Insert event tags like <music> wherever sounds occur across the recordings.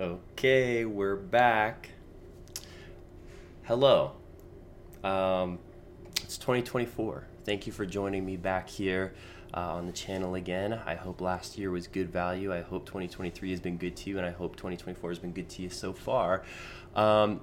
Okay, we're back. Hello. Um, it's 2024. Thank you for joining me back here uh, on the channel again. I hope last year was good value. I hope 2023 has been good to you, and I hope 2024 has been good to you so far. Um,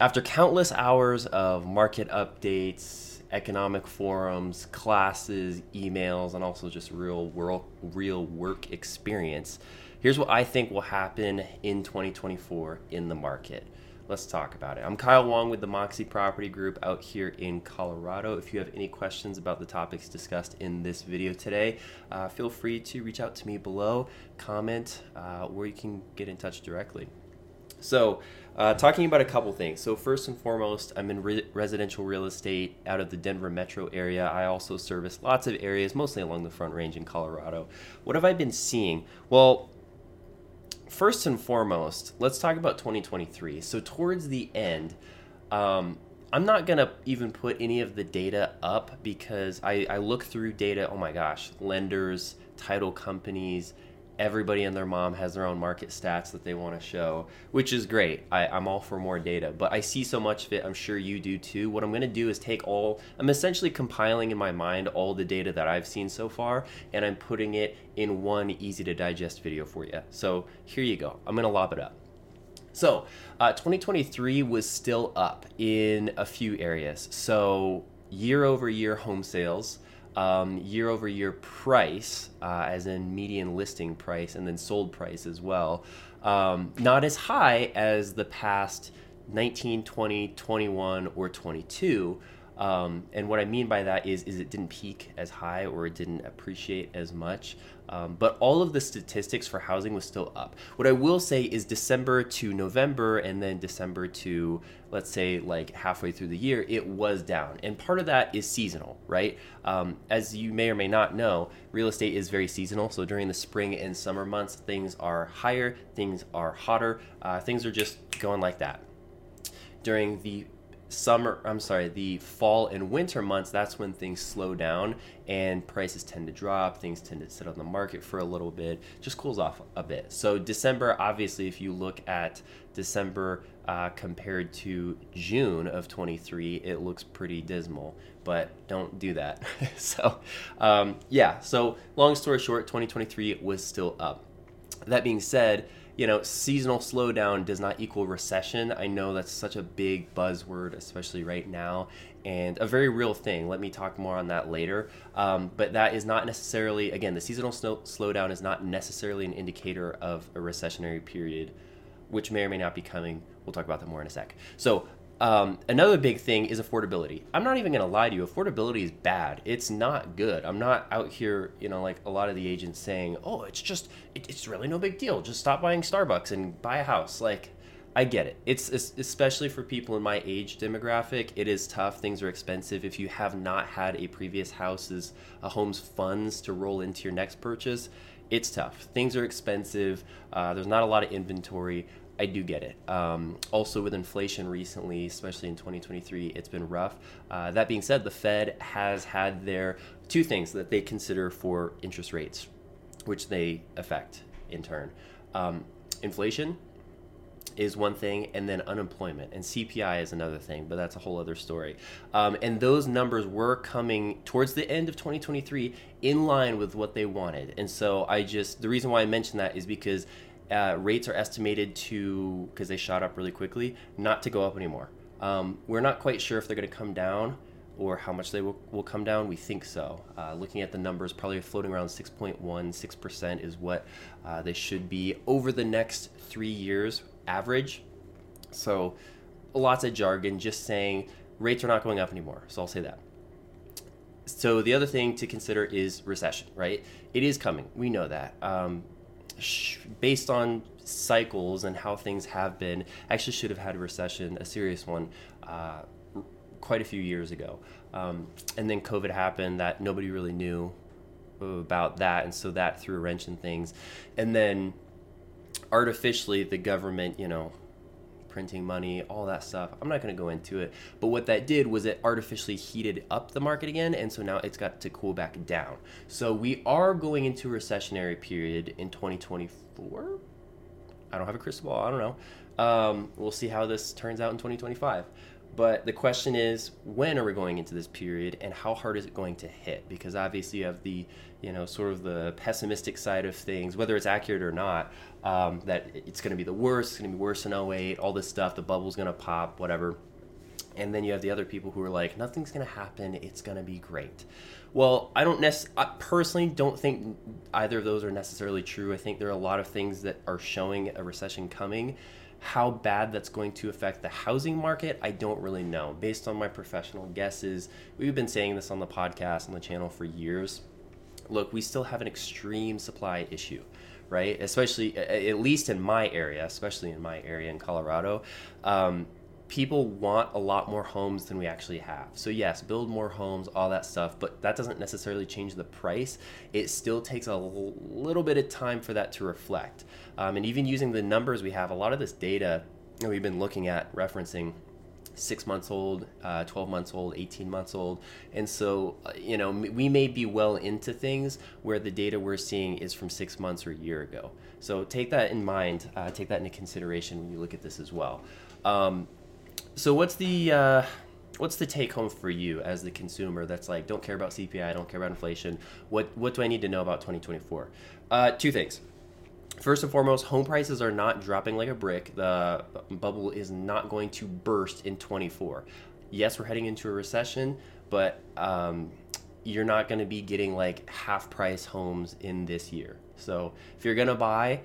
after countless hours of market updates, economic forums, classes, emails, and also just real world, real work experience, here's what I think will happen in 2024 in the market. Let's talk about it. I'm Kyle Wong with the Moxie Property Group out here in Colorado. If you have any questions about the topics discussed in this video today, uh, feel free to reach out to me below, comment, uh, or you can get in touch directly. So, uh, talking about a couple things. So, first and foremost, I'm in re- residential real estate out of the Denver metro area. I also service lots of areas, mostly along the Front Range in Colorado. What have I been seeing? Well, first and foremost, let's talk about 2023. So, towards the end, um, I'm not to even put any of the data up because I, I look through data. Oh my gosh, lenders, title companies, everybody and their mom has their own market stats that they want to show, which is great. I, am all for more data, but I see so much of it. I'm sure you do too. What I'm going to do is take all, I'm essentially compiling in my mind all the data that I've seen so far, and I'm putting it in one easy to digest video for you. So here you go. I'm going to lob it up. So, uh, 2023 was still up in a few areas. So, year over year home sales, um, year over year price, uh, as in median listing price, and then sold price as well, um, not as high as the past 19, 20, 21, or 22. Um, and what I mean by that is, is it didn't peak as high or it didn't appreciate as much. Um, but all of the statistics for housing was still up. What I will say is December to November and then December to, let's say, like halfway through the year, it was down. And part of that is seasonal, right? Um, as you may or may not know, real estate is very seasonal. So during the spring and summer months, things are higher, things are hotter, uh, things are just going like that. During the summer i'm sorry the fall and winter months that's when things slow down and prices tend to drop things tend to sit on the market for a little bit just cools off a bit. So december obviously if you look at december uh, compared to june of 23 it looks pretty dismal but don't do that. <laughs> So um, yeah so long story short 2023 was still up. That being said you know, seasonal slowdown does not equal recession. I know that's such a big buzzword, especially right now, and a very real thing. Let me talk more on that later. Um, but that is not necessarily, again, the seasonal snow- slowdown is not necessarily an indicator of a recessionary period, which may or may not be coming. We'll talk about that more in a sec. So, um, another big thing is affordability. I'm not even going to lie to you. Affordability is bad. It's not good. I'm not out here, you know, like a lot of the agents saying, "Oh, it's just, it, it's really no big deal. Just stop buying Starbucks and buy a house." Like, I get it. It's, it's especially for people in my age demographic. It is tough. Things are expensive. If you have not had a previous house's a home's funds to roll into your next purchase, it's tough. Things are expensive. Uh, there's not a lot of inventory. I do get it. Um, also, with inflation recently, especially in 2023, it's been rough. Uh, that being said, the Fed has had their two things that they consider for interest rates, which they affect in turn. Um, inflation is one thing, and then unemployment and CPI is another thing, but that's a whole other story. Um, and those numbers were coming towards the end of 2023 in line with what they wanted. And so I just, the reason why I mention that is because uh, rates are estimated to, because they shot up really quickly, not to go up anymore. Um, we're not quite sure if they're going to come down or how much they will, will come down. We think so. Uh, looking at the numbers, probably floating around 6.1, 6% is what uh, they should be over the next three years average. So lots of jargon just saying rates are not going up anymore. So I'll say that. So the other thing to consider is recession, right? It is coming. We know that. Um, based on cycles and how things have been, actually should have had a recession, a serious one, uh, quite a few years ago. Um, and then COVID happened that nobody really knew about that. And so that threw a wrench in things. And then artificially, the government, you know, printing money, all that stuff. I'm not going to go into it. But what that did was it artificially heated up the market again, and so now it's got to cool back down. So we are going into a recessionary period in 2024. I don't have a crystal ball. I don't know. Um, we'll see how this turns out in 2025. But the question is, when are we going into this period, and how hard is it going to hit? Because obviously, you have the, you know, sort of the pessimistic side of things, whether it's accurate or not, um, that it's going to be the worst. It's going to be worse than 08, all this stuff. The bubble's going to pop, whatever. And then you have the other people who are like, nothing's going to happen. It's going to be great. Well, I don't nec- I personally don't think either of those are necessarily true. I think there are a lot of things that are showing a recession coming how bad that's going to affect the housing market, I don't really know. Based on my professional guesses, we've been saying this on the podcast on the channel for years. Look, we still have an extreme supply issue, right? Especially, at least in my area, especially in my area in Colorado. Um, people want a lot more homes than we actually have. So yes, build more homes, all that stuff, but that doesn't necessarily change the price. It still takes a little bit of time for that to reflect. Um, and even using the numbers we have, a lot of this data that we've been looking at referencing six months old, uh, 12 months old, 18 months old. And so, uh, you know, we may be well into things where the data we're seeing is from six months or a year ago. So take that in mind, uh, take that into consideration when you look at this as well. Um, so what's the uh, what's the take home for you as the consumer that's like don't care about CPI, I don't care about inflation. What what do I need to know about 2024? Uh, two things. First and foremost, home prices are not dropping like a brick. The bubble is not going to burst in 24. Yes, we're heading into a recession, but um, you're not going to be getting like half price homes in this year. So if you're going to buy,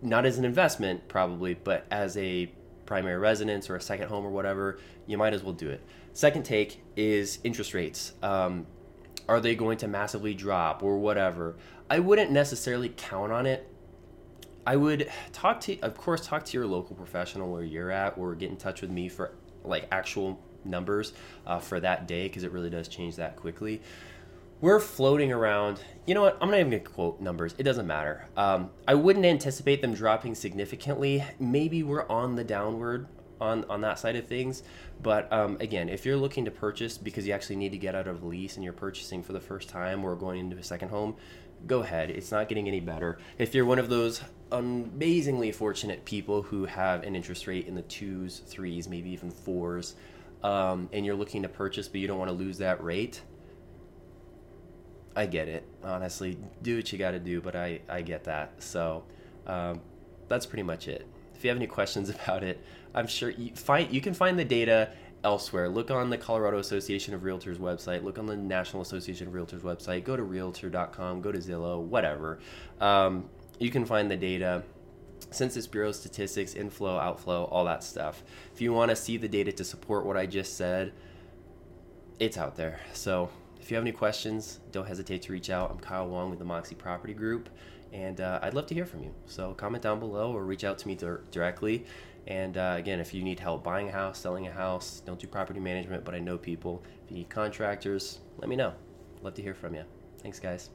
not as an investment probably, but as a primary residence or a second home or whatever, you might as well do it. Second take is interest rates. Um, are they going to massively drop or whatever? I wouldn't necessarily count on it. I would talk to, of course, talk to your local professional where you're at, or get in touch with me for like actual numbers uh, for that day because it really does change that quickly we're floating around. You know what? I'm not even gonna quote numbers. It doesn't matter. Um, I wouldn't anticipate them dropping significantly. Maybe we're on the downward on on that side of things. But um, again, if you're looking to purchase because you actually need to get out of a lease and you're purchasing for the first time or going into a second home, go ahead. It's not getting any better. If you're one of those amazingly fortunate people who have an interest rate in the twos, threes, maybe even fours, um, and you're looking to purchase but you don't want to lose that rate I get it. Honestly, do what you got to do, but I I get that. So um, that's pretty much it. If you have any questions <laughs> about it, I'm sure you find you can find the data elsewhere. Look on the Colorado Association of Realtors website. Look on the National Association of Realtors website. Go to Realtor.com. Go to Zillow. Whatever. Um, you can find the data. Census Bureau statistics, inflow, outflow, all that stuff. If you want to see the data to support what I just said, it's out there. So if you have any questions, don't hesitate to reach out. I'm Kyle Wong with the Moxie Property Group, and uh, I'd love to hear from you. So comment down below or reach out to me directly. And uh, again, if you need help buying a house, selling a house, don't do property management, but I know people. If you need contractors, let me know. Love to hear from you. Thanks, guys.